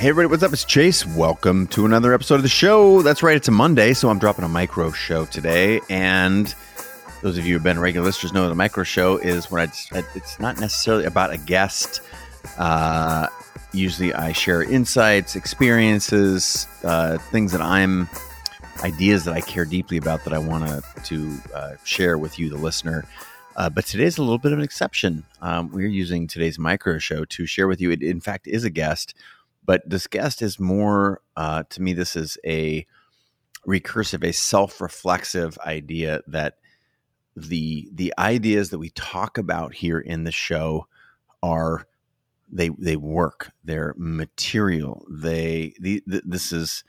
Hey, everybody, what's up? It's Chase. Welcome to another episode of the show. That's right, it's a Monday, so I'm dropping a micro show today. And those of you who've been regular listeners know the micro show is when I, it's not necessarily about a guest. Uh, usually I share insights, experiences, uh, things that I'm, ideas that I care deeply about that I want to uh, share with you, the listener. Uh, but today's a little bit of an exception. Um, we're using today's micro show to share with you. It, in fact, is a guest, but this guest is more, uh, to me, this is a recursive, a self reflexive idea that the the ideas that we talk about here in the show are they they work. They're material. They the, the, this is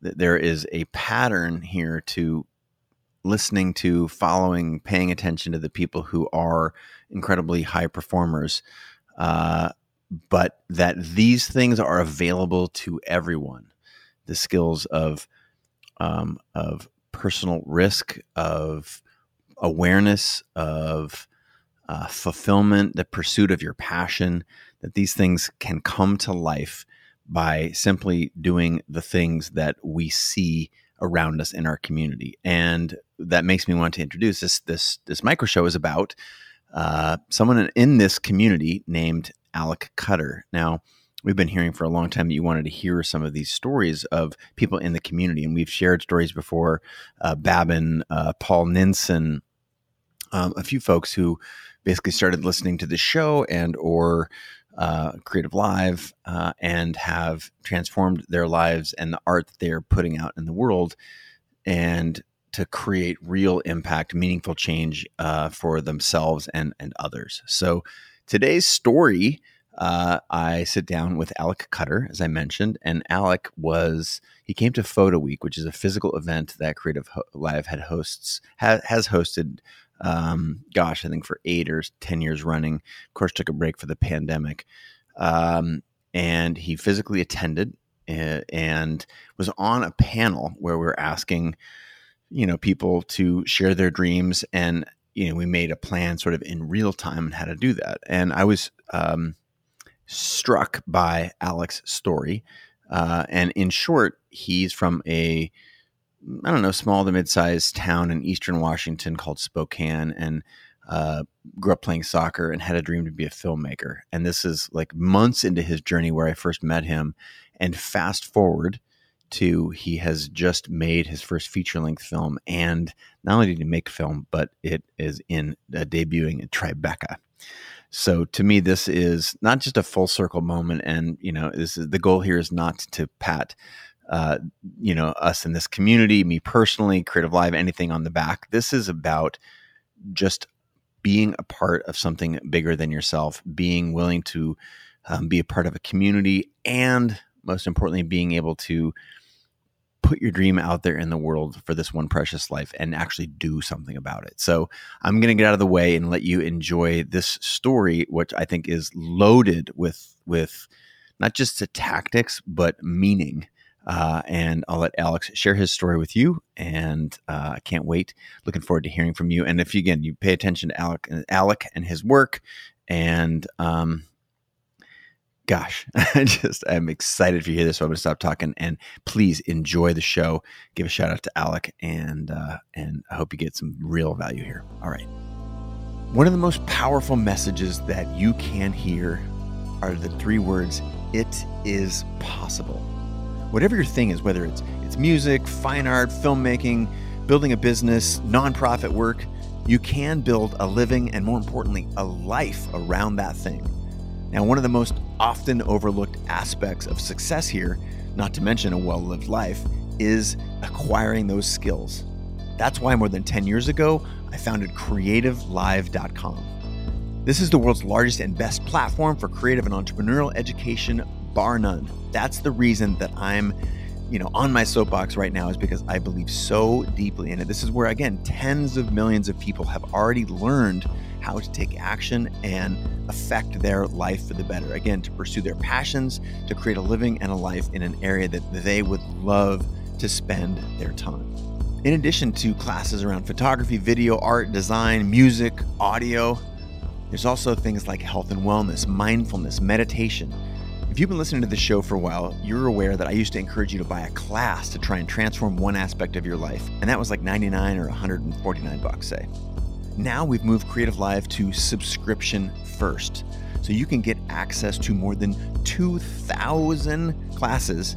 there is a pattern here to listening to, following, paying attention to the people who are incredibly high performers, uh, but that these things are available to everyone. The skills of um, of personal risk, of awareness, of uh, fulfillment, the pursuit of your passion, that these things can come to life by simply doing the things that we see around us in our community. And that makes me want to introduce this this this micro show is about uh, someone in this community named Alec Cutter. Now, we've been hearing for a long time that you wanted to hear some of these stories of people in the community, and we've shared stories before. Uh, Babin, uh, Paul Ninson, um, a few folks who basically started listening to the show and or uh, Creative Live uh, and have transformed their lives and the art that they are putting out in the world and to create real impact, meaningful change uh, for themselves and, and others. So today's story, uh, I sit down with Alec Cutter, as I mentioned, and Alec was he came to Photo Week, which is a physical event that Creative Live had hosts ha, has hosted um, gosh, I think for eight or 10 years running. Of course, took a break for the pandemic. Um, and he physically attended uh, and was on a panel where we are asking, you know, people to share their dreams. And, you know, we made a plan sort of in real time on how to do that. And I was um, struck by Alec's story. Uh, and in short, he's from a I don't know, small to mid-sized town in eastern Washington called Spokane, and uh, grew up playing soccer and had a dream to be a filmmaker. And this is like months into his journey where I first met him. And fast forward he has just made his first feature-length film, and not only did he make film, but it is in uh, debuting at Tribeca. So to me, this is not just a full circle moment, and you know, this is the goal here is not to pat uh, you know, us in this community, me personally, Creative Live, anything on the back. This is about just being a part of something bigger than yourself, being willing to um, be a part of a community, and most importantly, being able to put your dream out there in the world for this one precious life and actually do something about it. So I'm going to get out of the way and let you enjoy this story, which I think is loaded with with not just the tactics but meaning uh, and I'll let Alex share his story with you. And uh, I can't wait. Looking forward to hearing from you. And if you, again, you pay attention to Alec, Alec and his work, and um, gosh, I just I'm excited for you hear this. So I'm going to stop talking and please enjoy the show. Give a shout out to Alec, and uh, and I hope you get some real value here. All right. One of the most powerful messages that you can hear are the three words, "It is possible." whatever your thing is, whether it's it's music, fine art, filmmaking, building a business, nonprofit work, you can build a living and more importantly, a life around that thing. Now, one of the most often overlooked aspects of success here, not to mention a well-lived life, is acquiring those skills. That's why more than 10 years ago, I founded creativelive.com. This is the world's largest and best platform for creative and entrepreneurial education bar none. That's the reason that I'm, you know, on my soapbox right now is because I believe so deeply in it. This is where again, tens of millions of people have already learned how to take action and affect their life for the better. Again, to pursue their passions, to create a living and a life in an area that they would love to spend their time. In addition to classes around photography, video, art, design, music, audio, there's also things like health and wellness, mindfulness, meditation, If you've been listening to this show for a while, you're aware that I used to encourage you to buy a class to try and transform one aspect of your life, and that was like 99 or 149 bucks, say. Now we've moved Creative Live to subscription first, so you can get access to more than 2,000 classes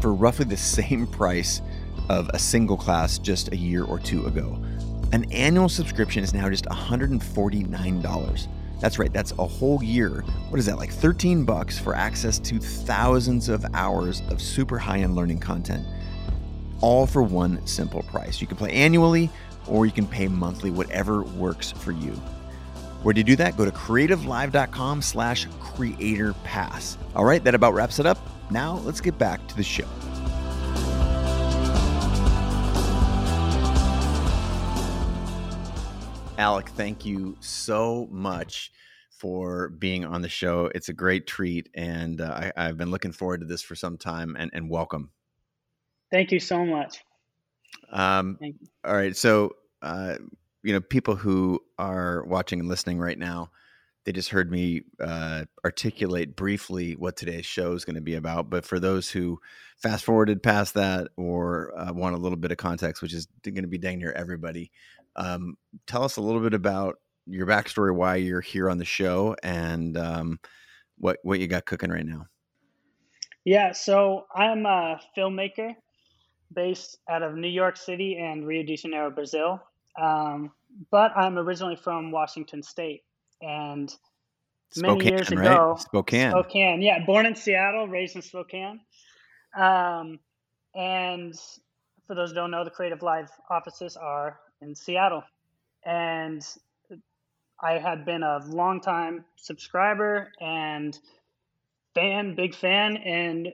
for roughly the same price of a single class just a year or two ago. An annual subscription is now just $149. That's right, that's a whole year. What is that, like 13 bucks for access to thousands of hours of super high end learning content, all for one simple price. You can play annually or you can pay monthly, whatever works for you. Where do you do that? Go to creativelive.com slash creator pass. All right, that about wraps it up. Now let's get back to the show. Alec, thank you so much for being on the show. It's a great treat, and uh, I, have been looking forward to this for some time. And, and welcome. Thank you so much. Um, you. All right, so uh, you know, people who are watching and listening right now, they just heard me uh, articulate briefly what today's show is going to be about. But for those who fast forwarded past that or uh, want a little bit of context, which is going to be dang near everybody, um, tell us a little bit about your backstory, why you're here on the show, and um, what what you got cooking right now. Yeah, so I'm a filmmaker based out of New York City and Rio de Janeiro, Brazil. Um, but I'm originally from Washington State, and Spokane, many years right? ago, Spokane, Spokane, yeah, born in Seattle, raised in Spokane. Um, and for those who don't know, the Creative Live offices are in Seattle. And I had been a longtime subscriber and fan, big fan. And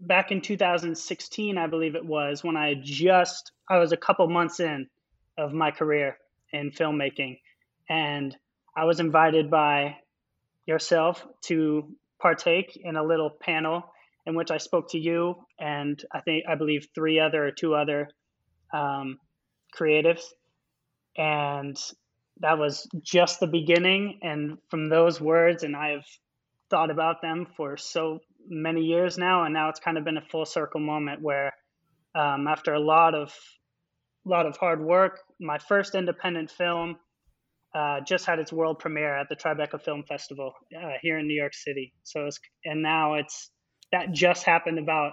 back in 2016, I believe it was, when I just, I was a couple months in of my career in filmmaking. And I was invited by yourself to partake in a little panel in which I spoke to you and I think I believe three other or two other um, creatives. And that was just the beginning. And from those words, and I've thought about them for so many years now. And now it's kind of been a full circle moment where, um, after a lot of, lot of hard work, my first independent film uh, just had its world premiere at the Tribeca Film Festival uh, here in New York City. So, it's, and now it's that just happened about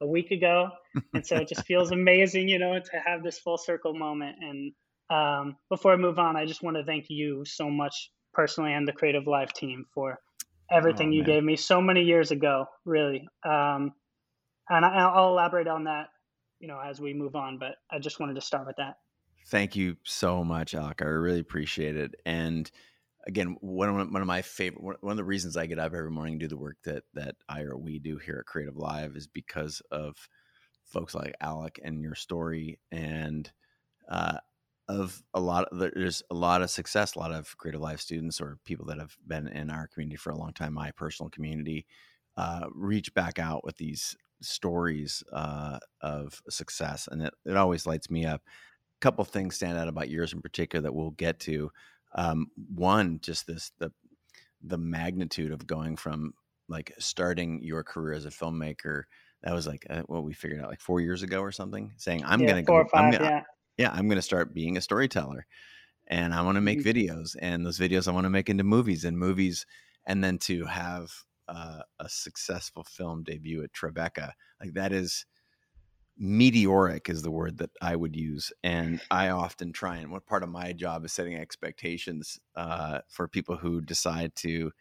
a week ago, and so it just feels amazing, you know, to have this full circle moment. And um, before I move on, I just want to thank you so much personally and the Creative Live team for everything oh, you gave me so many years ago, really. Um, and I, I'll elaborate on that, you know, as we move on. But I just wanted to start with that. Thank you so much, Alec. I really appreciate it. And again, one of, one of my favorite, one of the reasons I get up every morning and do the work that that I or we do here at Creative Live is because of folks like Alec and your story and uh, of a lot of there's a lot of success a lot of creative live students or people that have been in our community for a long time my personal community uh, reach back out with these stories uh, of success and it, it always lights me up. A couple things stand out about yours in particular that we'll get to um, one just this the the magnitude of going from like starting your career as a filmmaker that was like uh, what we figured out like four years ago or something saying i'm yeah, gonna go i I'm gonna, yeah yeah, I'm going to start being a storyteller and I want to make mm-hmm. videos and those videos I want to make into movies and movies and then to have uh, a successful film debut at Tribeca. Like that is meteoric is the word that I would use. And I often try and what part of my job is setting expectations uh, for people who decide to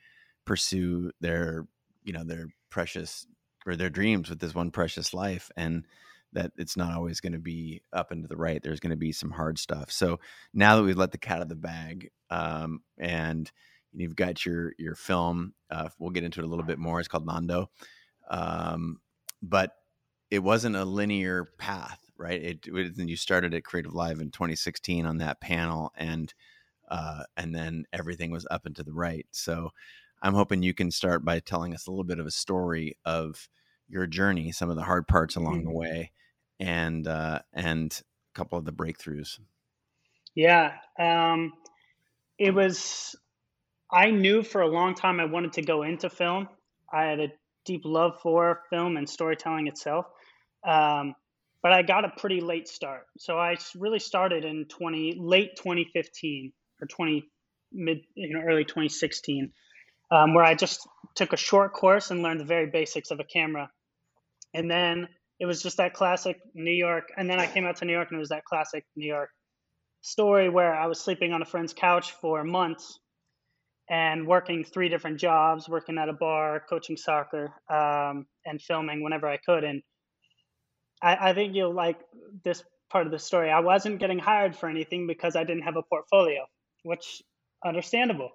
pursue their, you know, their precious or their dreams with this one precious life. And that it's not always going to be up and to the right. There's going to be some hard stuff. So now that we've let the cat out of the bag, um, and you've got your your film, uh, we'll get into it a little bit more. It's called Nando, um, but it wasn't a linear path, right? It, it you started at Creative Live in 2016 on that panel, and uh, and then everything was up and to the right. So I'm hoping you can start by telling us a little bit of a story of your journey, some of the hard parts along mm-hmm. the way, and uh, and a couple of the breakthroughs. Yeah, um, it was. I knew for a long time I wanted to go into film. I had a deep love for film and storytelling itself. Um, but I got a pretty late start. So I really started in 20 late 2015 or 20 mid you know early 2016, um, where I just took a short course and learned the very basics of a camera, and then it was just that classic New York. And then I came out to New York and it was that classic New York story where I was sleeping on a friend's couch for months and working three different jobs, working at a bar, coaching soccer, um, and filming whenever I could. And I, I think you'll like this part of the story. I wasn't getting hired for anything because I didn't have a portfolio, which understandable.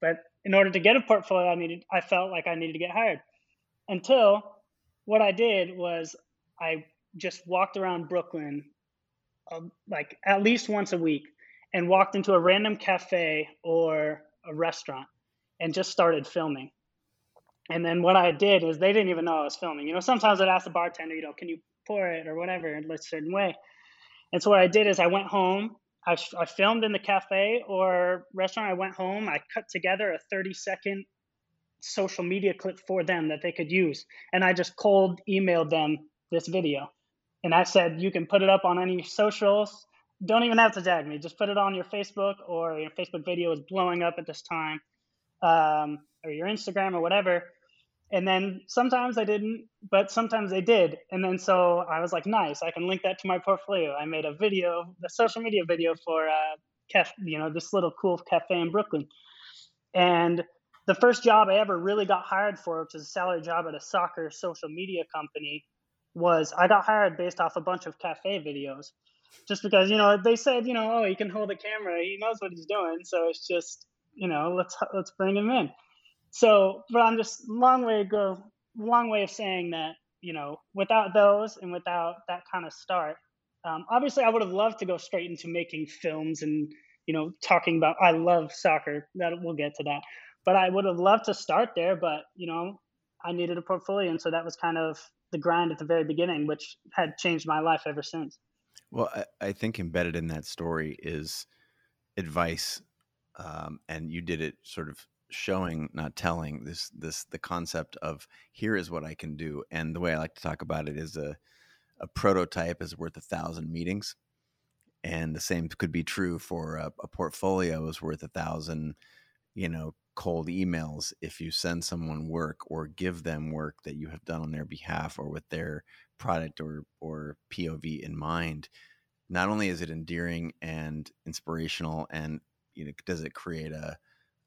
But in order to get a portfolio, I needed I felt like I needed to get hired. Until what I did was I just walked around Brooklyn um, like at least once a week and walked into a random cafe or a restaurant and just started filming. And then what I did is they didn't even know I was filming. You know, sometimes I'd ask the bartender, you know, can you pour it or whatever in a certain way. And so what I did is I went home. I, I filmed in the cafe or restaurant. I went home. I cut together a 30 second social media clip for them that they could use. And I just cold emailed them this video. And I said, you can put it up on any socials. Don't even have to tag me. Just put it on your Facebook or your Facebook video is blowing up at this time, um, or your Instagram or whatever and then sometimes I didn't, but sometimes they did. And then so I was like, nice, I can link that to my portfolio. I made a video, a social media video for uh, cafe, you know, this little cool cafe in Brooklyn. And the first job I ever really got hired for, which is a salary job at a soccer social media company, was I got hired based off a bunch of cafe videos. Just because, you know, they said, you know, oh, he can hold a camera, he knows what he's doing. So it's just, you know, let's let's bring him in. So, but I'm just long way to go, long way of saying that you know, without those and without that kind of start, um, obviously I would have loved to go straight into making films and you know talking about. I love soccer. That we'll get to that, but I would have loved to start there. But you know, I needed a portfolio, and so that was kind of the grind at the very beginning, which had changed my life ever since. Well, I, I think embedded in that story is advice, um, and you did it sort of showing not telling this this the concept of here is what i can do and the way i like to talk about it is a a prototype is worth a thousand meetings and the same could be true for a, a portfolio is worth a thousand you know cold emails if you send someone work or give them work that you have done on their behalf or with their product or or pov in mind not only is it endearing and inspirational and you know does it create a,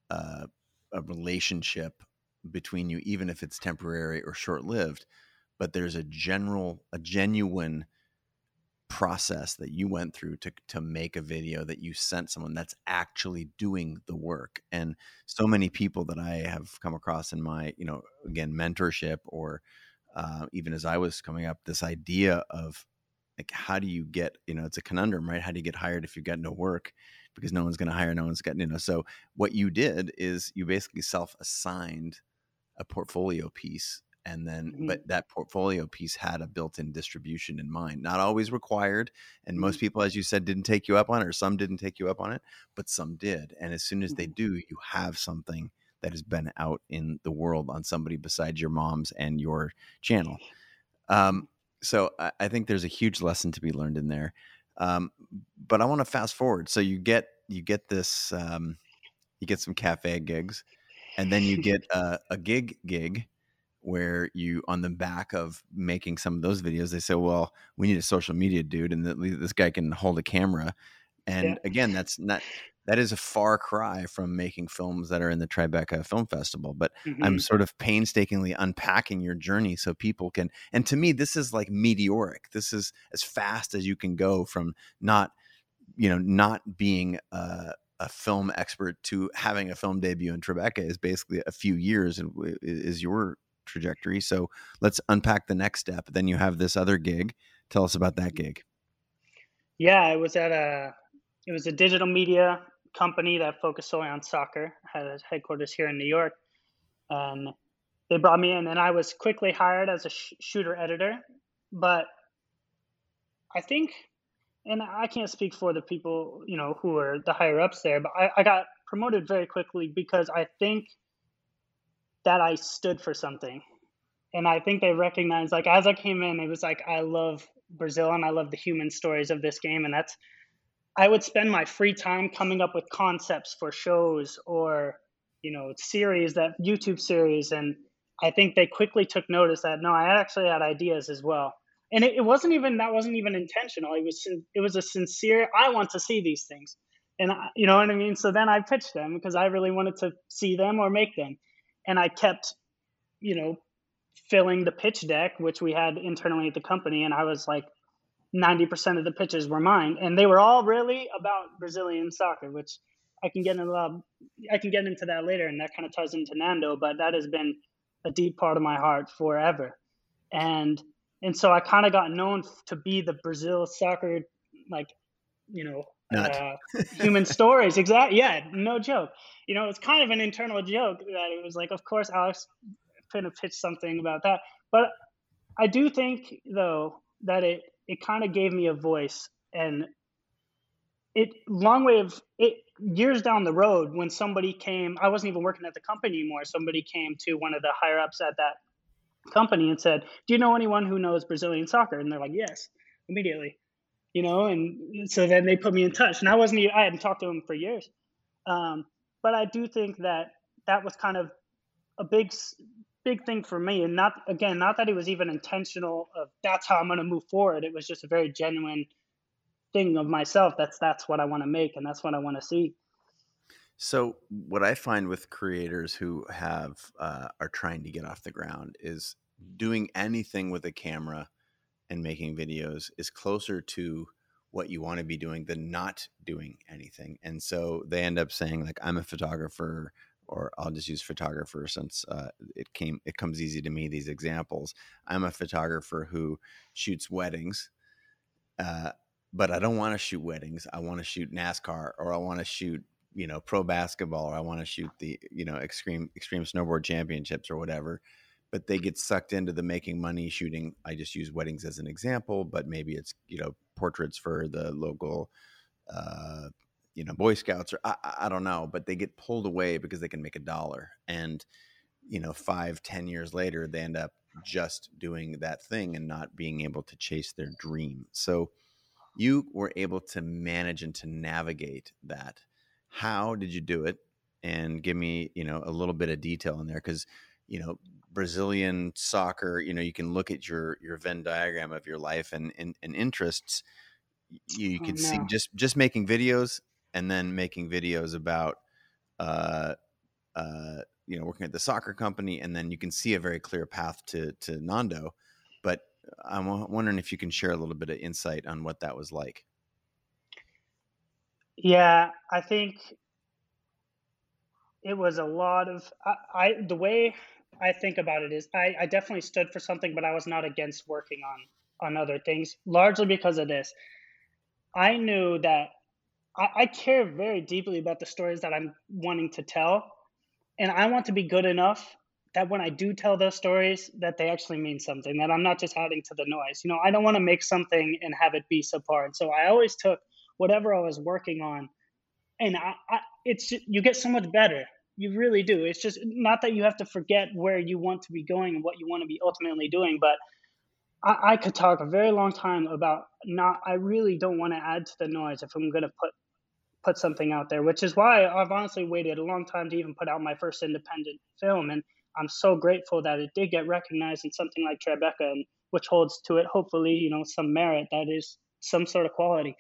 a a relationship between you, even if it's temporary or short lived. But there's a general, a genuine process that you went through to to make a video that you sent someone that's actually doing the work and so many people that i have come across in my you know again mentorship or uh, even as i was coming up this idea of like how do you get you know it's a conundrum right how do you get hired if you've got no work because no one's going to hire, no one's got, you know. So what you did is you basically self assigned a portfolio piece. And then, mm-hmm. but that portfolio piece had a built in distribution in mind, not always required. And mm-hmm. most people, as you said, didn't take you up on it, or some didn't take you up on it, but some did. And as soon as they mm-hmm. do, you have something that has been out in the world on somebody besides your mom's and your channel. Um, so I, I, think there's a huge lesson to be learned in there. Um, but I want to fast forward. So you get you get this um, you get some cafe gigs, and then you get a, a gig gig where you on the back of making some of those videos they say well we need a social media dude and this guy can hold a camera and yeah. again that's not that is a far cry from making films that are in the Tribeca Film Festival. But mm-hmm. I'm sort of painstakingly unpacking your journey so people can. And to me, this is like meteoric. This is as fast as you can go from not, you know, not being a, a film expert to having a film debut in Tribeca is basically a few years and is your trajectory. So let's unpack the next step. Then you have this other gig. Tell us about that mm-hmm. gig. Yeah, it was at a it was a digital media company that focused solely on soccer, had a headquarters here in New York. And they brought me in, and I was quickly hired as a sh- shooter editor. But I think, and I can't speak for the people, you know, who are the higher ups there, but I, I got promoted very quickly because I think that I stood for something. And I think they recognized, like, as I came in, it was like, I love Brazil and I love the human stories of this game. And that's, I would spend my free time coming up with concepts for shows or, you know, series that YouTube series. And I think they quickly took notice that no, I actually had ideas as well. And it, it wasn't even, that wasn't even intentional. It was, it was a sincere, I want to see these things. And I, you know what I mean? So then I pitched them because I really wanted to see them or make them. And I kept, you know, filling the pitch deck, which we had internally at the company. And I was like, 90% of the pitches were mine. And they were all really about Brazilian soccer, which I can get into, I can get into that later. And that kind of ties into Nando, but that has been a deep part of my heart forever. And, and so I kind of got known to be the Brazil soccer, like, you know, uh, human stories. Exactly. Yeah. No joke. You know, it's kind of an internal joke that it was like, of course, Alex could have pitched something about that. But I do think, though, that it, it kind of gave me a voice and it long way of it years down the road when somebody came i wasn't even working at the company anymore somebody came to one of the higher ups at that company and said do you know anyone who knows brazilian soccer and they're like yes immediately you know and so then they put me in touch. And i wasn't even, i hadn't talked to him for years. Um, but i do think that that was kind of a big big thing for me. And not again not that it was even intentional of that's how i'm going to move forward. It was just a very genuine thing of myself. That's that's what i want to make and that's what i want to see. So what i find with creators who have uh, are trying to get off the ground is doing anything with a camera and making videos is closer to what you want to be doing than not doing anything and so they end up saying like i'm a photographer or I'll just use photographer since uh, it came it comes easy to me these examples. I'm a photographer who shoots weddings, uh, but I don't want to shoot weddings. I want to shoot NASCAR or I want to shoot you know pro basketball or I want to shoot the you know extreme extreme snowboard championships or whatever. But they get sucked into the making money shooting. I just use weddings as an example, but maybe it's you know portraits for the local. Uh, you know boy scouts or I, I don't know but they get pulled away because they can make a dollar and you know five ten years later they end up just doing that thing and not being able to chase their dream so you were able to manage and to navigate that how did you do it and give me you know a little bit of detail in there because you know brazilian soccer you know you can look at your your venn diagram of your life and and, and interests you, you oh, can no. see just just making videos and then making videos about uh, uh, you know working at the soccer company and then you can see a very clear path to to nando but i'm wondering if you can share a little bit of insight on what that was like yeah i think it was a lot of I, I the way i think about it is I, I definitely stood for something but i was not against working on on other things largely because of this i knew that I, I care very deeply about the stories that I'm wanting to tell. And I want to be good enough that when I do tell those stories, that they actually mean something, that I'm not just adding to the noise. You know, I don't want to make something and have it be subpar. And so I always took whatever I was working on, and I, I, it's you get so much better. You really do. It's just not that you have to forget where you want to be going and what you want to be ultimately doing, but I, I could talk a very long time about not. I really don't want to add to the noise if I'm going to put put something out there, which is why I've honestly waited a long time to even put out my first independent film. And I'm so grateful that it did get recognized in something like Tribeca, and which holds to it, hopefully, you know, some merit that is some sort of quality.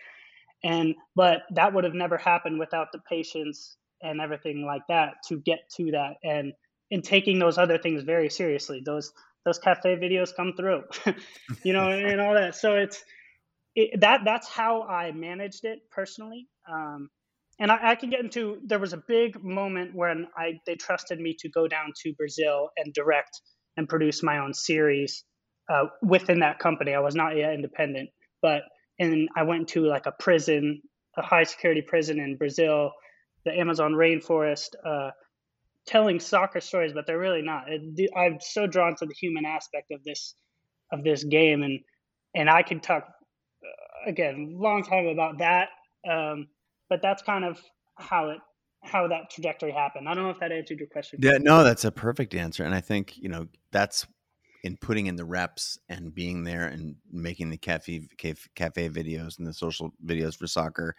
And but that would have never happened without the patience and everything like that to get to that and in taking those other things very seriously. Those those cafe videos come through, you know, and all that. So it's it, that that's how I managed it personally. Um, and I, I, can get into there was a big moment when I they trusted me to go down to Brazil and direct and produce my own series uh, within that company. I was not yet independent, but and I went to like a prison, a high security prison in Brazil, the Amazon rainforest, uh, telling soccer stories, but they're really not. It, I'm so drawn to the human aspect of this of this game, and and I could talk uh, again long time about that. Um, but that's kind of how it how that trajectory happened. I don't know if that answered your question. Yeah, no, that's a perfect answer, and I think you know that's in putting in the reps and being there and making the cafe cafe videos and the social videos for soccer,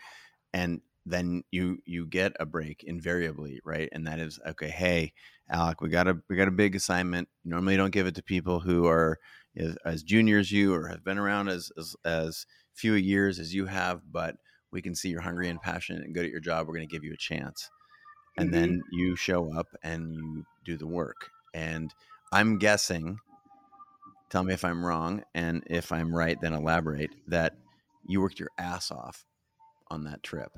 and then you you get a break invariably, right? And that is okay. Hey, Alec, we got a we got a big assignment. Normally, don't give it to people who are as, as juniors you or have been around as, as as few years as you have, but we can see you're hungry and passionate and good at your job. We're going to give you a chance. And mm-hmm. then you show up and you do the work. And I'm guessing, tell me if I'm wrong. And if I'm right, then elaborate that you worked your ass off on that trip.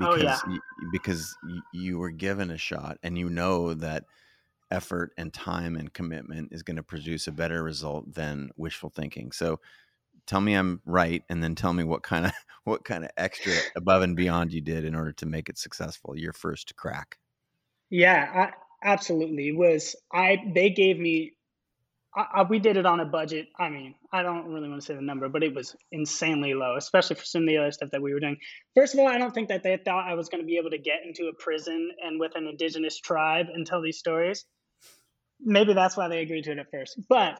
Oh, because, oh, yeah. you, because you were given a shot and you know that effort and time and commitment is going to produce a better result than wishful thinking. So tell me I'm right, and then tell me what kind of what kind of extra above and beyond you did in order to make it successful. Your first crack. Yeah, I, absolutely. It was I? They gave me. I, we did it on a budget. I mean, I don't really want to say the number, but it was insanely low, especially for some of the other stuff that we were doing. First of all, I don't think that they thought I was going to be able to get into a prison and with an indigenous tribe and tell these stories. Maybe that's why they agreed to it at first. But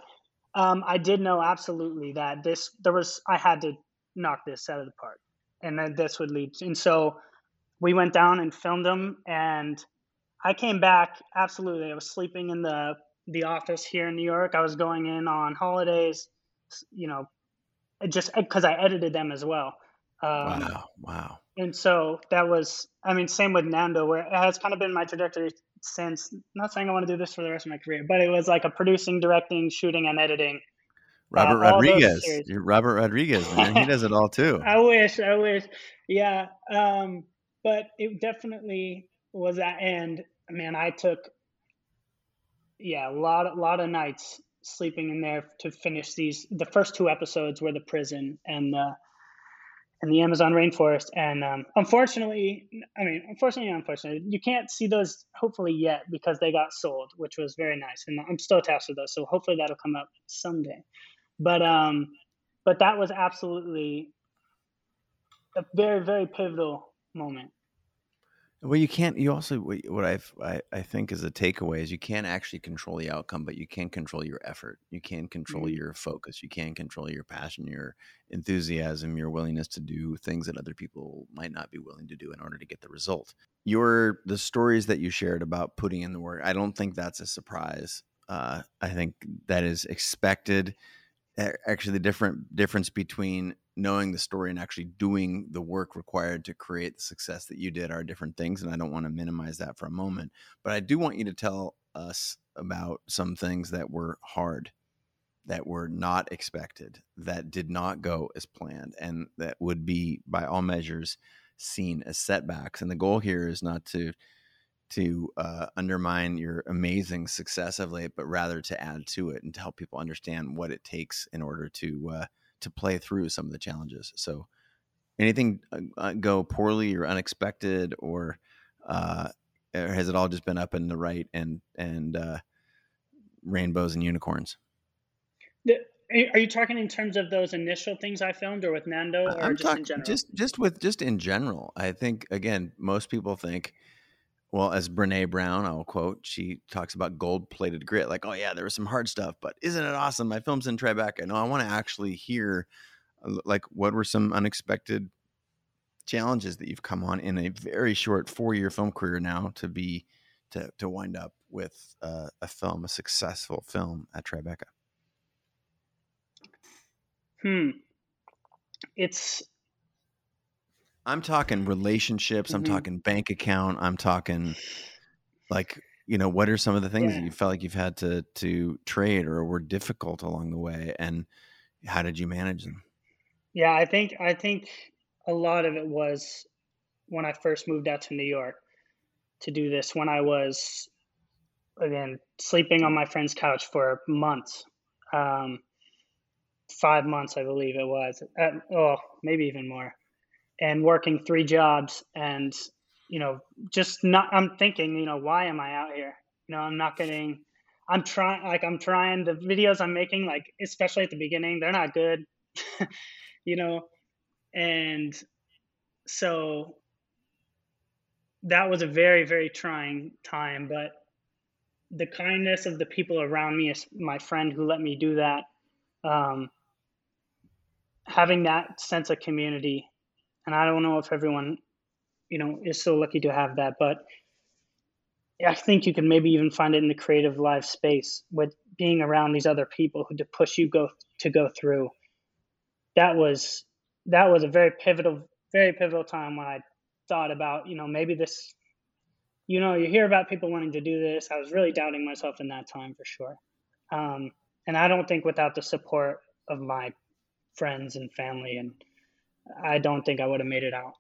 um, I did know absolutely that this there was I had to knock this out of the park, and that this would lead. And so we went down and filmed them, and I came back absolutely. I was sleeping in the the office here in New York. I was going in on holidays, you know, just because I edited them as well. Um, wow! Wow! And so that was, I mean, same with Nando, where it has kind of been my trajectory since not saying I want to do this for the rest of my career, but it was like a producing, directing, shooting, and editing. Robert uh, Rodriguez, Robert Rodriguez, man, he does it all too. I wish, I wish, yeah. Um, but it definitely was that, and man, I took, yeah, a lot, a lot of nights sleeping in there to finish these. The first two episodes were the prison and the in the Amazon rainforest. And um, unfortunately, I mean, unfortunately, unfortunately, you can't see those hopefully yet because they got sold, which was very nice. And I'm still attached to those, so hopefully that'll come up someday. But um, but that was absolutely a very very pivotal moment well, you can't. You also what I've, I I think is a takeaway is you can't actually control the outcome, but you can control your effort. You can control mm-hmm. your focus. You can control your passion, your enthusiasm, your willingness to do things that other people might not be willing to do in order to get the result. Your the stories that you shared about putting in the work. I don't think that's a surprise. Uh, I think that is expected. Actually, the different difference between knowing the story and actually doing the work required to create the success that you did are different things and i don't want to minimize that for a moment but i do want you to tell us about some things that were hard that were not expected that did not go as planned and that would be by all measures seen as setbacks and the goal here is not to to uh, undermine your amazing success of late but rather to add to it and to help people understand what it takes in order to uh, to play through some of the challenges. So, anything uh, uh, go poorly or unexpected, or, uh, or has it all just been up and the right and and uh, rainbows and unicorns? The, are you talking in terms of those initial things I filmed, or with Nando, or I'm just talk, in general? Just just with just in general. I think again, most people think well, as Brene Brown, I'll quote, she talks about gold plated grit. Like, oh, yeah, there was some hard stuff, but isn't it awesome? My film's in Tribeca. No, I want to actually hear, uh, like, what were some unexpected challenges that you've come on in a very short four year film career now to be, to, to wind up with uh, a film, a successful film at Tribeca? Hmm. It's I'm talking relationships. I'm mm-hmm. talking bank account. I'm talking like you know what are some of the things yeah. that you felt like you've had to to trade or were difficult along the way, and how did you manage them? Yeah, I think I think a lot of it was when I first moved out to New York to do this. When I was again sleeping on my friend's couch for months, um, five months I believe it was. At, oh, maybe even more and working three jobs and you know just not i'm thinking you know why am i out here? You know i'm not getting i'm trying like i'm trying the videos i'm making like especially at the beginning they're not good you know? And so that was a very very trying time but the kindness of the people around me my friend who let me do that um, having that sense of community and i don't know if everyone you know is so lucky to have that but i think you can maybe even find it in the creative live space with being around these other people who to push you go to go through. That was that was a very pivotal very pivotal time when i thought about you know maybe this you know you hear about people wanting to do this. I was really doubting myself in that time for sure. Um, and i don't think without the support of my friends and family and i don't think i would have made it out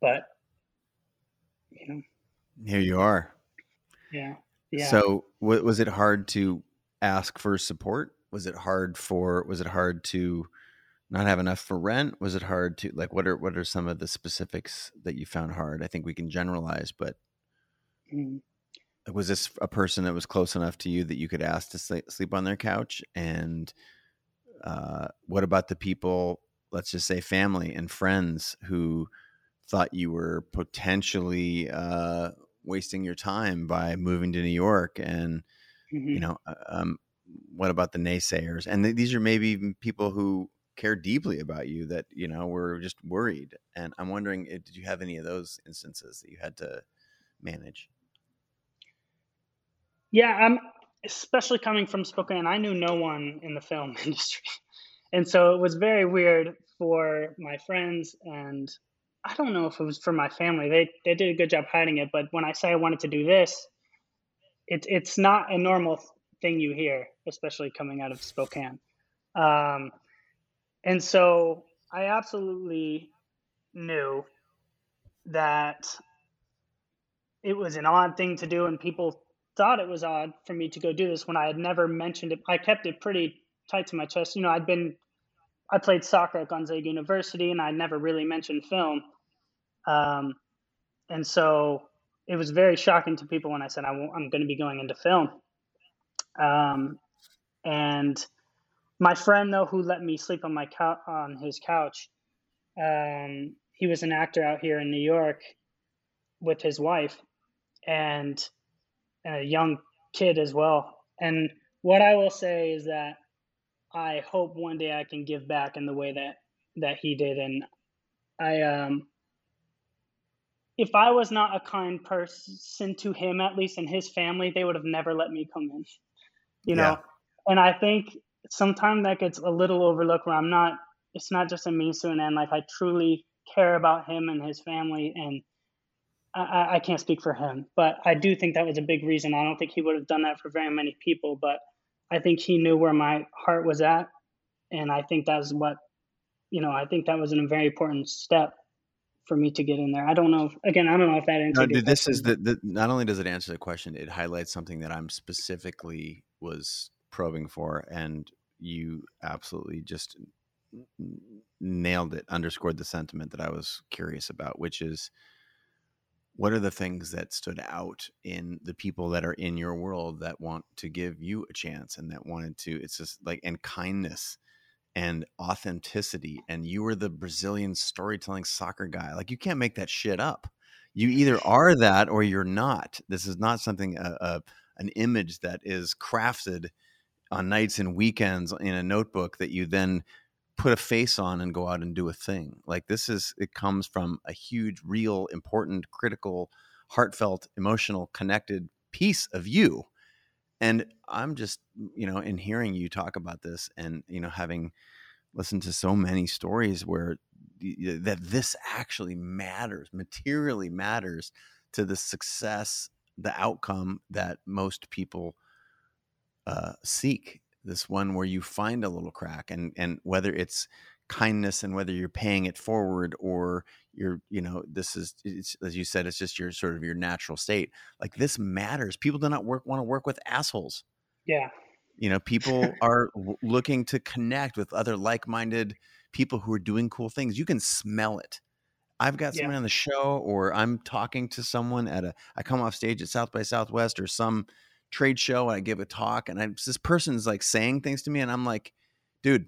but you know. Here you are. Yeah yeah. So w- was it hard to ask for support? Was it hard for was it hard to not have enough for rent? Was it hard to like what are what are some of the specifics that you found hard? I think we can generalize but mm-hmm. was this a person that was close enough to you that you could ask to sleep on their couch? And uh, what about the people let's just say family and friends who thought you were potentially uh, wasting your time by moving to new york and mm-hmm. you know uh, um, what about the naysayers? And th- these are maybe people who care deeply about you that you know were just worried. And i'm wondering eh, did you have any of those instances that you had to manage? Yeah i'm especially coming from spokane i knew no one in the film industry and so it was very weird for my friends and i don't know if it was for my family they they did a good job hiding it but when i say i wanted to do this it's it's not a normal thing you hear especially coming out of spokane um, and so I absolutely knew that it was an odd thing to do, and people thought it was odd for me to go do this when I had never mentioned it. I kept it pretty tight to my chest. You know, I'd been, I played soccer at Gonzaga University, and I never really mentioned film. Um, and so it was very shocking to people when I said I am going to be going into film. Um, and my friend though who let me sleep on my co- on his couch um, he was an actor out here in new york with his wife and a young kid as well and what i will say is that i hope one day i can give back in the way that that he did and i um if i was not a kind person to him at least and his family they would have never let me come in you know yeah. and i think sometimes that gets a little overlooked where I'm not it's not just a means to an end. Like I truly care about him and his family and I, I can't speak for him, but I do think that was a big reason. I don't think he would have done that for very many people, but I think he knew where my heart was at. And I think that's what, you know, I think that was a very important step for me to get in there. I don't know. If, again, I don't know if that answered. No, this is the, the. Not only does it answer the question, it highlights something that I'm specifically was probing for, and you absolutely just nailed it, underscored the sentiment that I was curious about, which is what are the things that stood out in the people that are in your world that want to give you a chance and that wanted to it's just like and kindness and authenticity and you were the brazilian storytelling soccer guy like you can't make that shit up. You either are that or you're not. This is not something a, a an image that is crafted on nights and weekends in a notebook that you then put a face on and go out and do a thing. Like this is it comes from a huge, real, important, critical, heartfelt, emotional, connected piece of you. And I'm just, you know, in hearing you talk about this and, you know, having listened to so many stories where that this actually matters, materially matters to the success, the outcome that most people uh, seek this one where you find a little crack and and whether it's kindness and whether you're paying it forward or you're you know this is it's as you said it's just your sort of your natural state like this matters. People do not work want to work with assholes. Yeah. You know people are looking to connect with other like-minded people who are doing cool things. You can smell it. I've got someone yeah. on the show or i'm talking to someone at a i come off stage at south by southwest or some trade show and I give a talk and I this person's like saying things to me and I'm like, dude,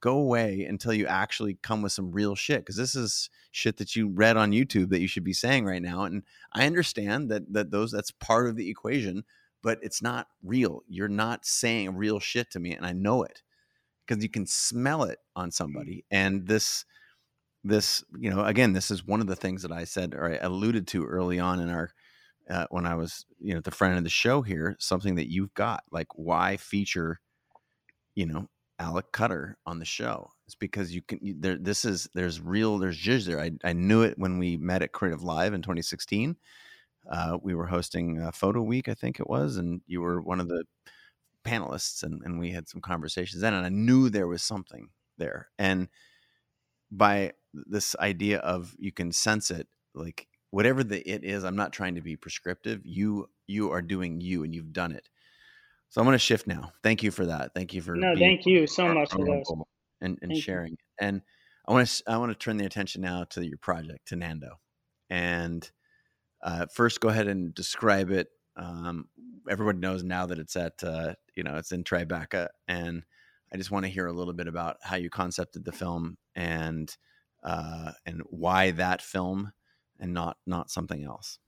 go away until you actually come with some real shit because this is shit that you read on youtube that you should be saying right now and i understand that that those that's part of the equation but it's not real. You're not saying real shit to me and i know it because you can smell it on mm. somebody and this this you know again this is one of the things that i said or i alluded to early on in our uh, when i was you know the friend of the show here something that you've got like why feature you know Alec Cutter on the show. It's because you can. You, there, this is there's real. There's jizz there. I, I knew it when we met at Creative Live in 2016. Uh, we were hosting Photo Week, I think it was, and you were one of the panelists, and, and we had some conversations then, and I knew there was something there. And by this idea of you can sense it, like whatever the it is, I'm not trying to be prescriptive. You you are doing you, and you've done it so I'm going to shift now. Thank you for that. Thank you for no. Thank you so much for this and, and sharing. You. And I want to I want to turn the attention now to your project to Nando, and uh, first go ahead and describe it. Um, everybody knows now that it's at uh, you know it's in Tribeca, and I just want to hear a little bit about how you concepted the film and uh, and why that film and not not something else.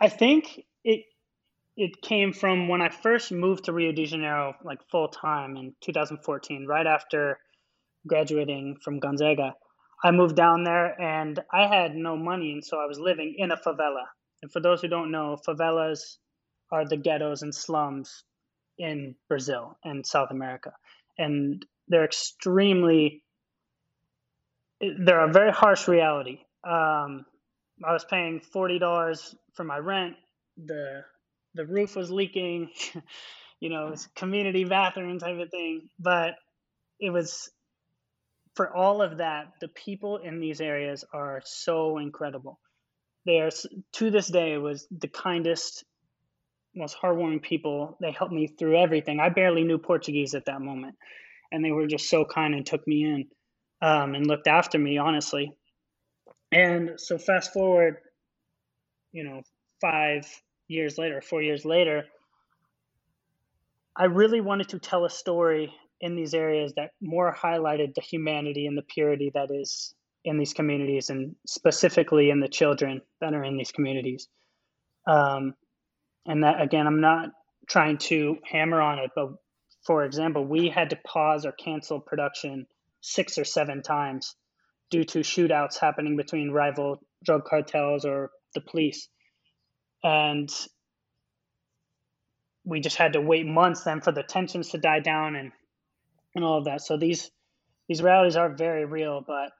I think it it came from when I first moved to Rio de Janeiro, like full time in 2014, right after graduating from Gonzaga. I moved down there and I had no money, and so I was living in a favela. And for those who don't know, favelas are the ghettos and slums in Brazil and South America. And they're extremely, they're a very harsh reality. Um, I was paying $40 for my rent. The the roof was leaking, you know, community bathroom type of thing. But it was for all of that, the people in these areas are so incredible. They are to this day was the kindest, most heartwarming people. They helped me through everything. I barely knew Portuguese at that moment, and they were just so kind and took me in um, and looked after me honestly. And so fast forward, you know, five years later, four years later, I really wanted to tell a story in these areas that more highlighted the humanity and the purity that is in these communities and specifically in the children that are in these communities. Um, and that, again, I'm not trying to hammer on it, but for example, we had to pause or cancel production six or seven times due to shootouts happening between rival drug cartels or the police and we just had to wait months then for the tensions to die down and and all of that. So these these realities are very real, but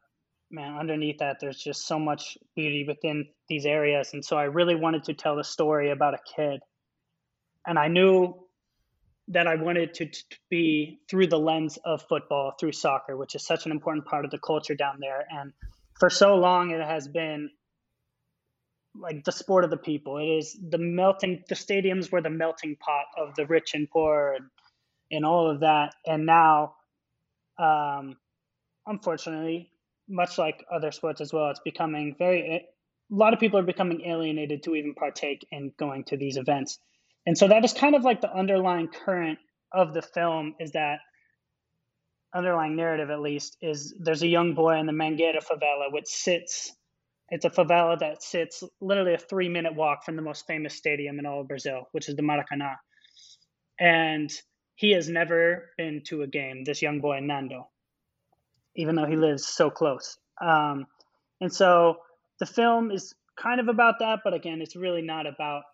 man, underneath that, there's just so much beauty within these areas. And so I really wanted to tell the story about a kid, and I knew that I wanted to, to be through the lens of football, through soccer, which is such an important part of the culture down there. And for so long, it has been like the sport of the people. It is the melting. The stadiums were the melting pot of the rich and poor, and, and all of that. And now, um, unfortunately, much like other sports as well, it's becoming very. A lot of people are becoming alienated to even partake in going to these events, and so that is kind of like the underlying current of the film. Is that underlying narrative, at least, is there's a young boy in the Mangueira favela, which sits it's a favela that sits literally a three minute walk from the most famous stadium in all of Brazil, which is the Maracanã. And he has never been to a game, this young boy, Nando, even though he lives so close. Um, and so the film is kind of about that, but again, it's really not about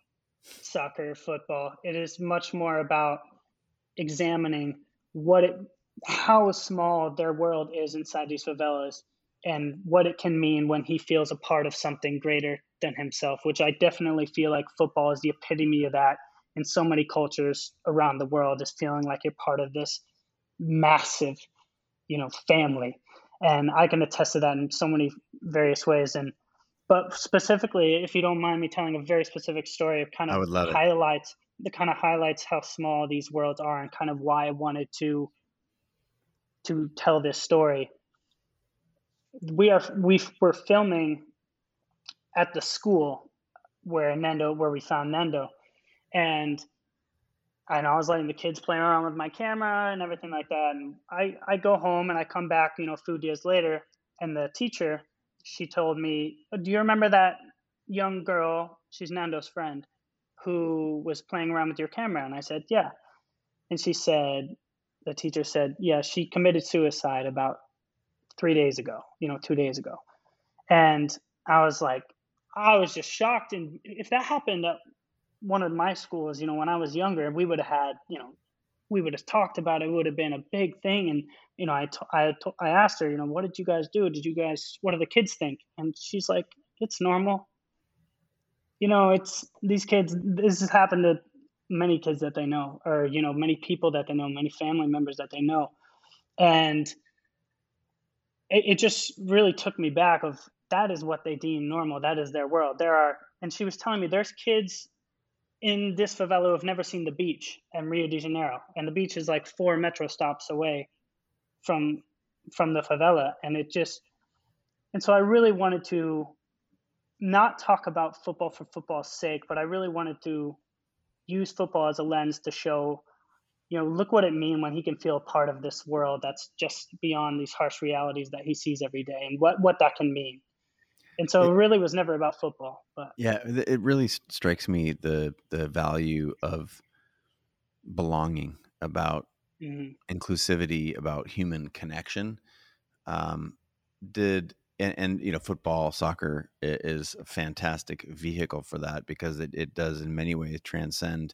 soccer, football. It is much more about examining what it, how small their world is inside these favelas and what it can mean when he feels a part of something greater than himself, which I definitely feel like football is the epitome of that in so many cultures around the world, is feeling like you're part of this massive, you know, family. And I can attest to that in so many various ways. And but specifically, if you don't mind me telling a very specific story, it kind of highlights the kind of highlights how small these worlds are and kind of why I wanted to to tell this story. We are we were filming at the school where Nando where we found Nando, and and I was letting the kids play around with my camera and everything like that. And I, I go home and I come back, you know, a few days later, and the teacher, she told me, Do you remember that young girl? She's Nando's friend who was playing around with your camera. And I said, Yeah. And she said, The teacher said, Yeah, she committed suicide about three days ago, you know, two days ago. And I was like, I was just shocked. And if that happened at one of my schools, you know, when I was younger, we would have had, you know, we would have talked about it. It would have been a big thing. And, you know, I, t- I, t- I asked her, you know, what did you guys do? Did you guys, what do the kids think? And she's like, it's normal you know, it's these kids. This has happened to many kids that they know, or you know, many people that they know, many family members that they know, and it, it just really took me back. Of that is what they deem normal. That is their world. There are, and she was telling me there's kids in this favela who have never seen the beach in Rio de Janeiro, and the beach is like four metro stops away from from the favela, and it just, and so I really wanted to not talk about football for football's sake, but I really wanted to use football as a lens to show, you know, look what it means when he can feel part of this world that's just beyond these harsh realities that he sees every day, and what what that can mean. And so it, it really was never about football. But yeah, it really strikes me the the value of belonging, about mm-hmm. inclusivity, about human connection. Um, did and, and, you know football soccer is a fantastic vehicle for that because it, it does in many ways transcend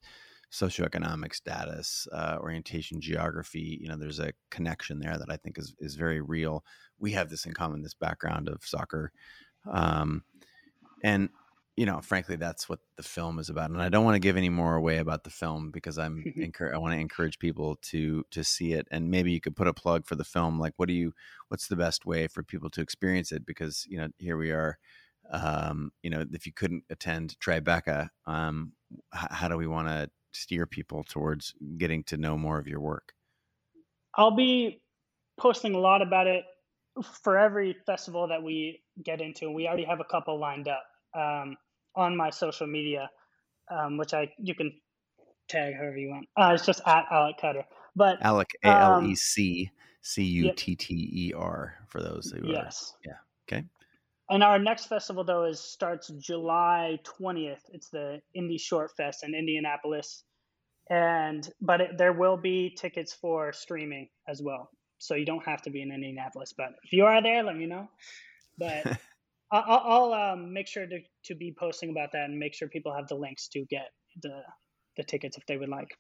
socioeconomic status uh, orientation geography you know there's a connection there that i think is, is very real we have this in common this background of soccer um, and you know, frankly, that's what the film is about. And I don't want to give any more away about the film because I'm I want to encourage people to to see it. And maybe you could put a plug for the film. Like, what do you? What's the best way for people to experience it? Because you know, here we are. Um, you know, if you couldn't attend Tribeca, um, h- how do we want to steer people towards getting to know more of your work? I'll be posting a lot about it for every festival that we get into. We already have a couple lined up um, on my social media, um, which I you can tag however you want. Uh, it's just at Alec Cutter. But Alec A L E C C U T T E R for those who yes. are. Yeah. Okay. And our next festival though is starts July twentieth. It's the Indie Short Fest in Indianapolis, and but it, there will be tickets for streaming as well. So you don't have to be in Indianapolis, but if you are there, let me know. But I'll, I'll um, make sure to, to be posting about that and make sure people have the links to get the the tickets if they would like.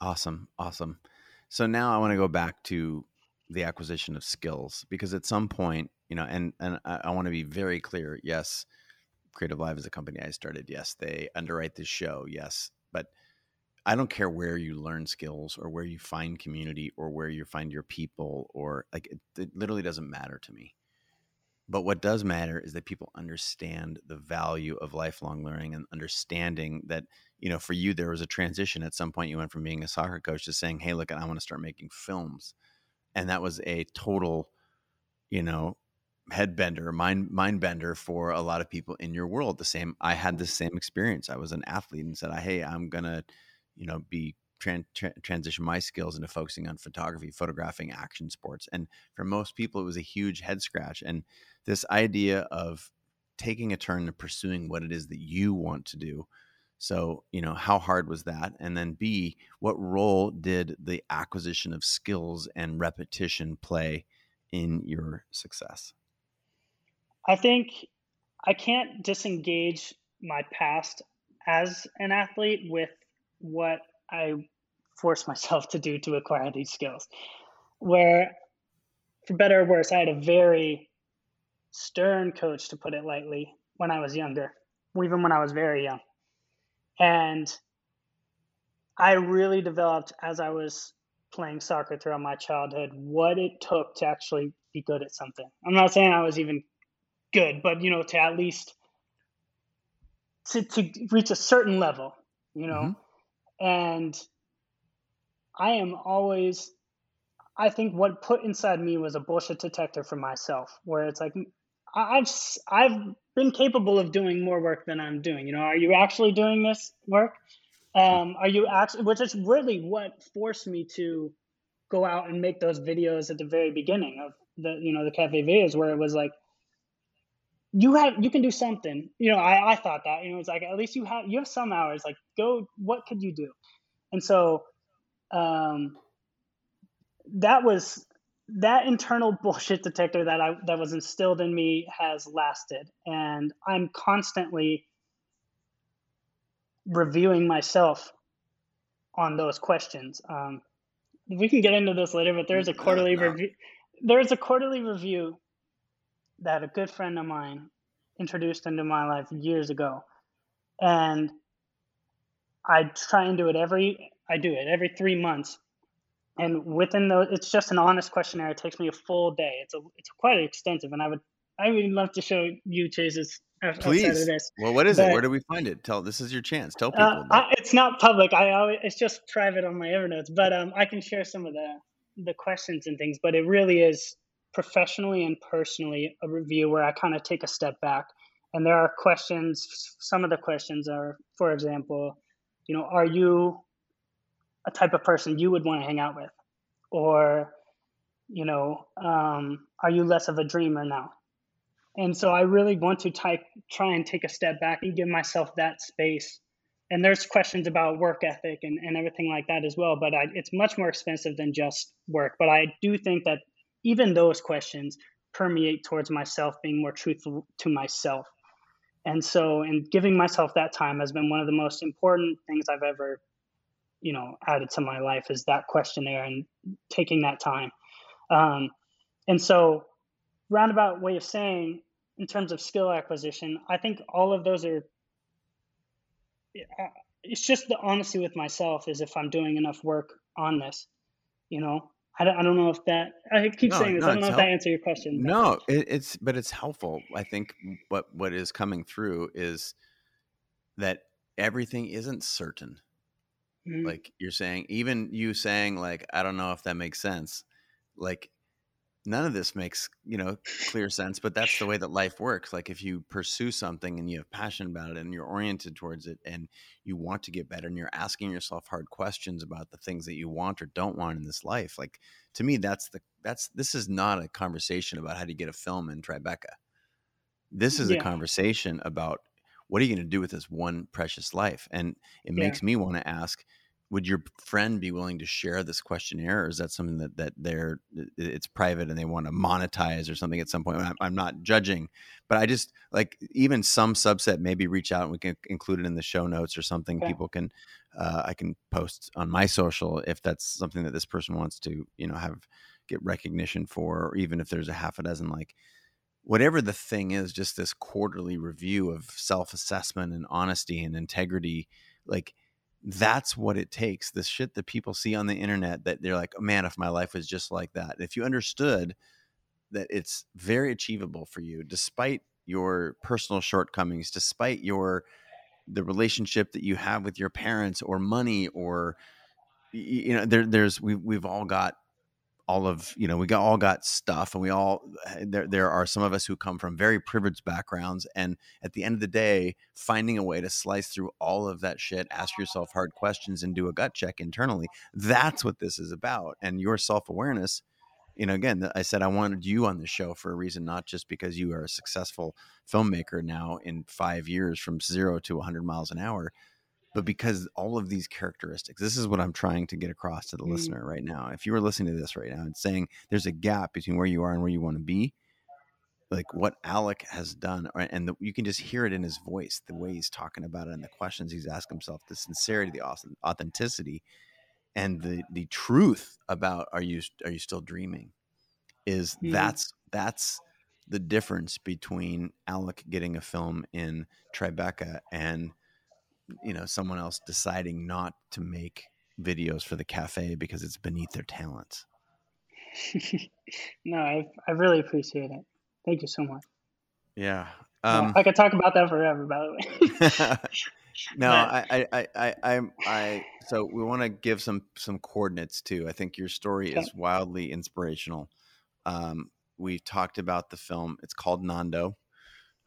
Awesome, awesome. So now I want to go back to the acquisition of skills because at some point, you know, and and I, I want to be very clear. Yes, Creative Live is a company I started. Yes, they underwrite this show. Yes, but I don't care where you learn skills or where you find community or where you find your people or like it, it literally doesn't matter to me. But what does matter is that people understand the value of lifelong learning and understanding that, you know, for you, there was a transition at some point. You went from being a soccer coach to saying, hey, look, I want to start making films. And that was a total, you know, head bender, mind mind bender for a lot of people in your world. The same, I had the same experience. I was an athlete and said, "Hey, I'm gonna, you know, be tran- tra- transition my skills into focusing on photography, photographing action sports." And for most people, it was a huge head scratch. And this idea of taking a turn to pursuing what it is that you want to do. So, you know, how hard was that? And then B, what role did the acquisition of skills and repetition play in your success? I think I can't disengage my past as an athlete with what I forced myself to do to acquire these skills. Where, for better or worse, I had a very stern coach, to put it lightly, when I was younger, even when I was very young. And I really developed as I was playing soccer throughout my childhood what it took to actually be good at something. I'm not saying I was even good, but you know, to at least to, to reach a certain level, you know. Mm-hmm. And I am always I think what put inside me was a bullshit detector for myself, where it's like I've I've been capable of doing more work than I'm doing. You know, are you actually doing this work? Um, are you actually, which is really what forced me to go out and make those videos at the very beginning of the, you know, the cafe videos where it was like, you have, you can do something, you know, I, I thought that, you know, it's like, at least you have, you have some hours, like go, what could you do? And so, um, that was, that internal bullshit detector that I, that was instilled in me has lasted. And I'm constantly, reviewing myself on those questions. Um, we can get into this later, but there's a quarterly no, review. There's a quarterly review that a good friend of mine introduced into my life years ago, and I try and do it every. I do it every three months, and within those, it's just an honest questionnaire. It takes me a full day. It's a it's quite extensive, and I would I would love to show you Chase's Please. Well, what is but, it? Where do we find it? Tell. This is your chance. Tell people. Uh, I, it's not public. I always, it's just private on my Evernote. But um, I can share some of the the questions and things. But it really is professionally and personally a review where I kind of take a step back. And there are questions. Some of the questions are, for example, you know, are you a type of person you would want to hang out with, or you know, um, are you less of a dreamer now? And so I really want to type, try and take a step back and give myself that space. And there's questions about work ethic and, and everything like that as well, but I, it's much more expensive than just work. But I do think that even those questions permeate towards myself being more truthful to myself. And so, and giving myself that time has been one of the most important things I've ever, you know, added to my life is that questionnaire and taking that time. Um, and so, roundabout way of saying in terms of skill acquisition, I think all of those are. It's just the honesty with myself is if I'm doing enough work on this, you know. I don't, I don't know if that I keep no, saying this. No, I don't know if help- that answers your question. No, it, it's but it's helpful. I think what what is coming through is that everything isn't certain. Mm-hmm. Like you're saying, even you saying like I don't know if that makes sense. Like none of this makes you know clear sense but that's the way that life works like if you pursue something and you have passion about it and you're oriented towards it and you want to get better and you're asking yourself hard questions about the things that you want or don't want in this life like to me that's the that's this is not a conversation about how to get a film in tribeca this is yeah. a conversation about what are you going to do with this one precious life and it yeah. makes me want to ask would your friend be willing to share this questionnaire or is that something that that they're it's private and they want to monetize or something at some point I'm, I'm, not judging but i just like even some subset maybe reach out and we can include it in the show notes or something okay. people can uh, i can post on my social if that's something that this person wants to you know have get recognition for or even if there's a half a dozen like whatever the thing is just this quarterly review of self-assessment and honesty and integrity like that's what it takes. The shit that people see on the internet that they're like, oh, man, if my life was just like that. If you understood that it's very achievable for you, despite your personal shortcomings, despite your the relationship that you have with your parents or money or you know there there's we we've all got all of you know we got all got stuff and we all eh, there there are some of us who come from very privileged backgrounds and at the end of the day finding a way to slice through all of that shit ask yourself hard questions and do a gut check internally that's what this is about. And your self-awareness you know again i said i wanted you on the show for a reason not just because you are a successful filmmaker now in 5 years from 0 to 100 miles an hour but because all of these characteristics this is what i'm trying to get across to the mm. listener right now if you were listening to this right now and saying there's a gap between where you are and where you want to be like what alec has done and the, you can just hear it in his voice the way he's talking about it and the questions he's asked himself the sincerity the authenticity and the the truth about are you are you still dreaming is mm. that's that's the difference between alec getting a film in tribeca and you know someone else deciding not to make videos for the cafe because it's beneath their talents. No I, I really appreciate it. Thank you so much. Yeah um, i could talk about that forever by the way. No I, I i i i so we want to give some some coordinates too. I think your story okay. is wildly inspirational. Um we talked about the film. It's called nando.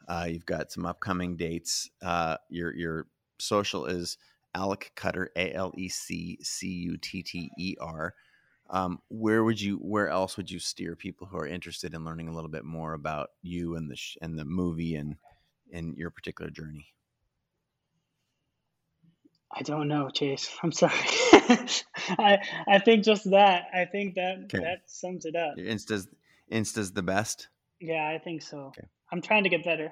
Uh, you've got some upcoming dates. Uh, your your social is Alec Cutter, A L E C C U T T E R. Um, where would you? Where else would you steer people who are interested in learning a little bit more about you and the sh- and the movie and and your particular journey? I don't know, Chase. I'm sorry. I I think just that. I think that Okay. that sums it up. Insta's Insta's the best. Yeah, I think so. Okay. I'm trying to get better.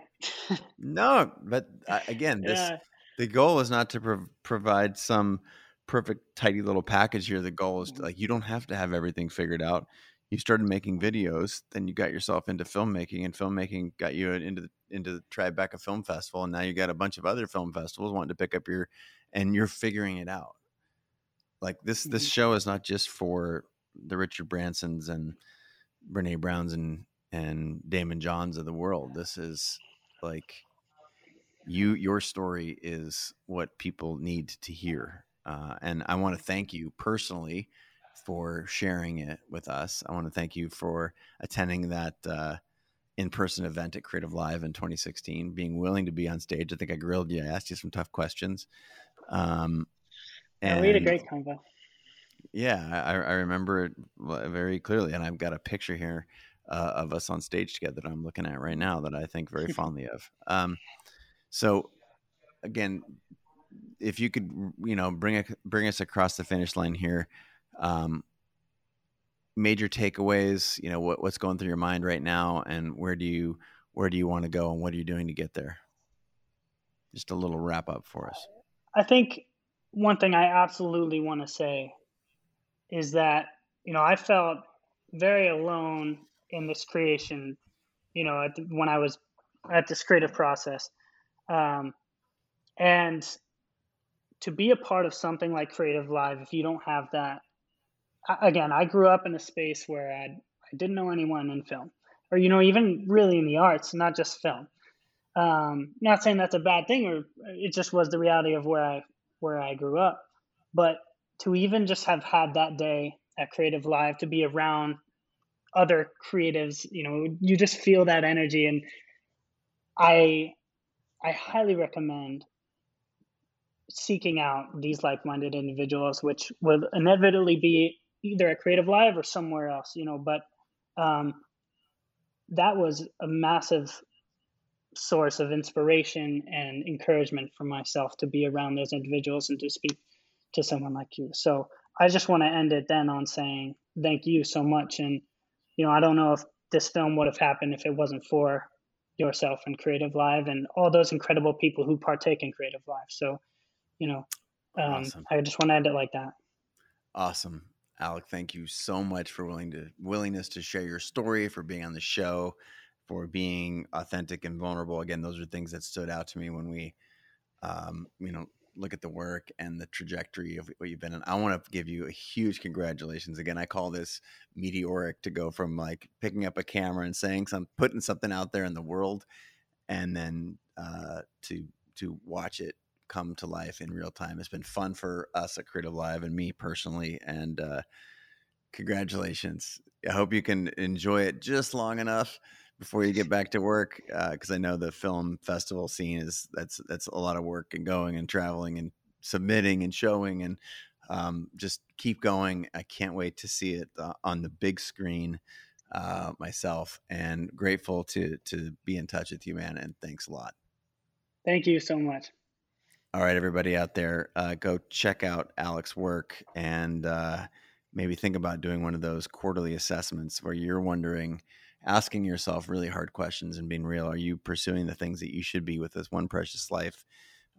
No, but uh, again, this yeah, the goal is not to prov- provide some perfect tidy little package here the goal is to, Mhm. like you don't have to have everything figured out you started making videos then you got yourself into filmmaking and filmmaking got you into the into the tribeca film festival and now you got a bunch of other film festivals wanting to pick up your and you're figuring it out like this this Mhm. show is not just for the richard bransons and brene browns and and daymond johns of the world this is like you your story is what people need to hear uh, and i want to thank you personally for sharing it with us. I want to thank you for attending that uh, in-person event at creative live in 2016 being willing to be on stage. I think i grilled you. I asked you some tough questions um, yeah, we had a great convo. yeah I, I remember it very clearly and i've got a picture here uh, of us on stage together that i'm looking at right now that i think very fondly of. Um, so again, if you could, you know, bring a, bring us across the finish line here, um, major takeaways. You know, what, what's going through your mind right now, and where do you where do you want to go, and what are you doing to get there? Just a little wrap up for us. I think one thing I absolutely want to say is that you know I felt very alone in this creation. You know, the, when I was at this creative process, um, and to be a part of something like Creative Live, if you don't have that, again, I grew up in a space where I I didn't know anyone in film, or you know, even really in the arts, not just film. Um, not saying that's a bad thing, or it just was the reality of where I where I grew up. But to even just have had that day at Creative Live, to be around other creatives, you know, you just feel that energy, and I I highly recommend seeking out these like-minded individuals, which will inevitably be either at Creative Live or somewhere else, you know. But um, that was a massive source of inspiration and encouragement for myself to be around those individuals and to speak to someone like you. So I just want to end it then on saying thank you so much. And you know, I don't know if this film would have happened if it wasn't for yourself and Creative Live and all those incredible people who partake in Creative Live. So, you know, um, Awesome. I just want to end it like that. Awesome. Alec, thank you so much for willing to willingness to share your story, for being on the show, for being authentic and vulnerable. Again, those are things that stood out to me when we, um, you know, look at the work and the trajectory of what you've been in. I want to give you a huge congratulations. Again, I call this meteoric to go from like picking up a camera and saying some, putting something out there in the world, and then uh, to to watch it come to life in real time. It's been fun for us at Creative Live and me personally. And uh, congratulations. I hope you can enjoy it just long enough before you get back to work because I know the film festival scene is that's that's a lot of work and going and traveling and submitting and showing and um, just keep going. I can't wait to see it uh, on the big screen uh, myself and grateful to to be in touch with you, man. And thanks a lot. Thank you so much. All right, everybody out there, uh, go check out Alec's work and uh, maybe think about doing one of those quarterly assessments where you're wondering, asking yourself really hard questions and being real. Are you pursuing the things that you should be with this one precious life?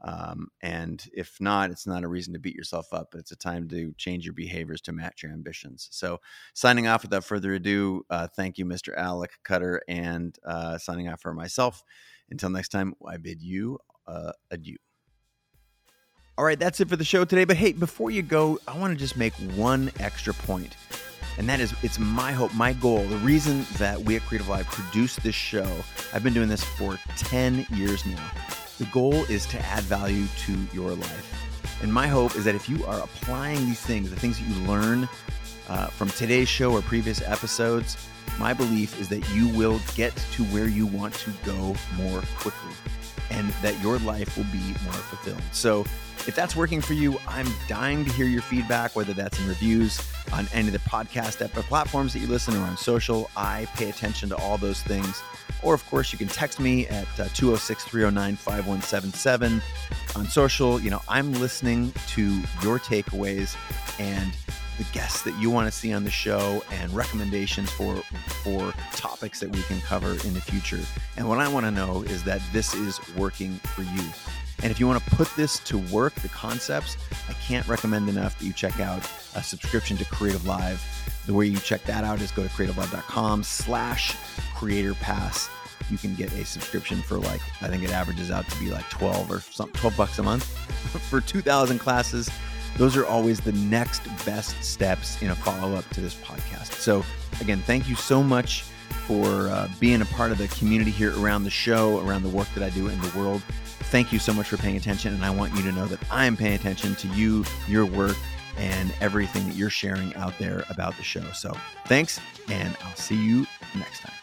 Um, and if not, it's not a reason to beat yourself up, but it's a time to change your behaviors to match your ambitions. So, signing off without further ado, uh, thank you, Mr. Alec Cutter, and uh, signing off for myself. Until next time, I bid you uh, adieu. All right, that's it for the show today. But hey, before you go, I want to just make one extra point. And that is, it's my hope, my goal, the reason that we at Creative Live produce this show. I've been doing this for 10 years now. The goal is to add value to your life. And my hope is that if you are applying these things, the things that you learn uh, from today's show or previous episodes, my belief is that you will get to where you want to go more quickly and that your life will be more fulfilled. So If that's working for you, I'm dying to hear your feedback, whether that's in reviews on any of the podcast app or platforms that you listen or on social. I pay attention to all those things. Or, of course, you can text me at uh, 206 309 5177 on social. You know, I'm listening to your takeaways and the guests that you want to see on the show and recommendations for for topics that we can cover in the future. And what I want to know is that this is working for you. And if you want to put this to work, the concepts, I can't recommend enough that you check out a subscription to Creative Live. The way you check that out is go to creativelive.com slash creator pass. You can get a subscription for like, I think it averages out to be like 12 or something, 12 bucks a month for 2,000 classes. Those are always the next best steps in a follow up to this podcast. So, again, thank you so much for uh, being a part of the community here around the show, around the work that I do in the world. Thank you so much for paying attention. And I want you to know that I'm paying attention to you, your work, and everything that you're sharing out there about the show. So thanks, and I'll see you next time.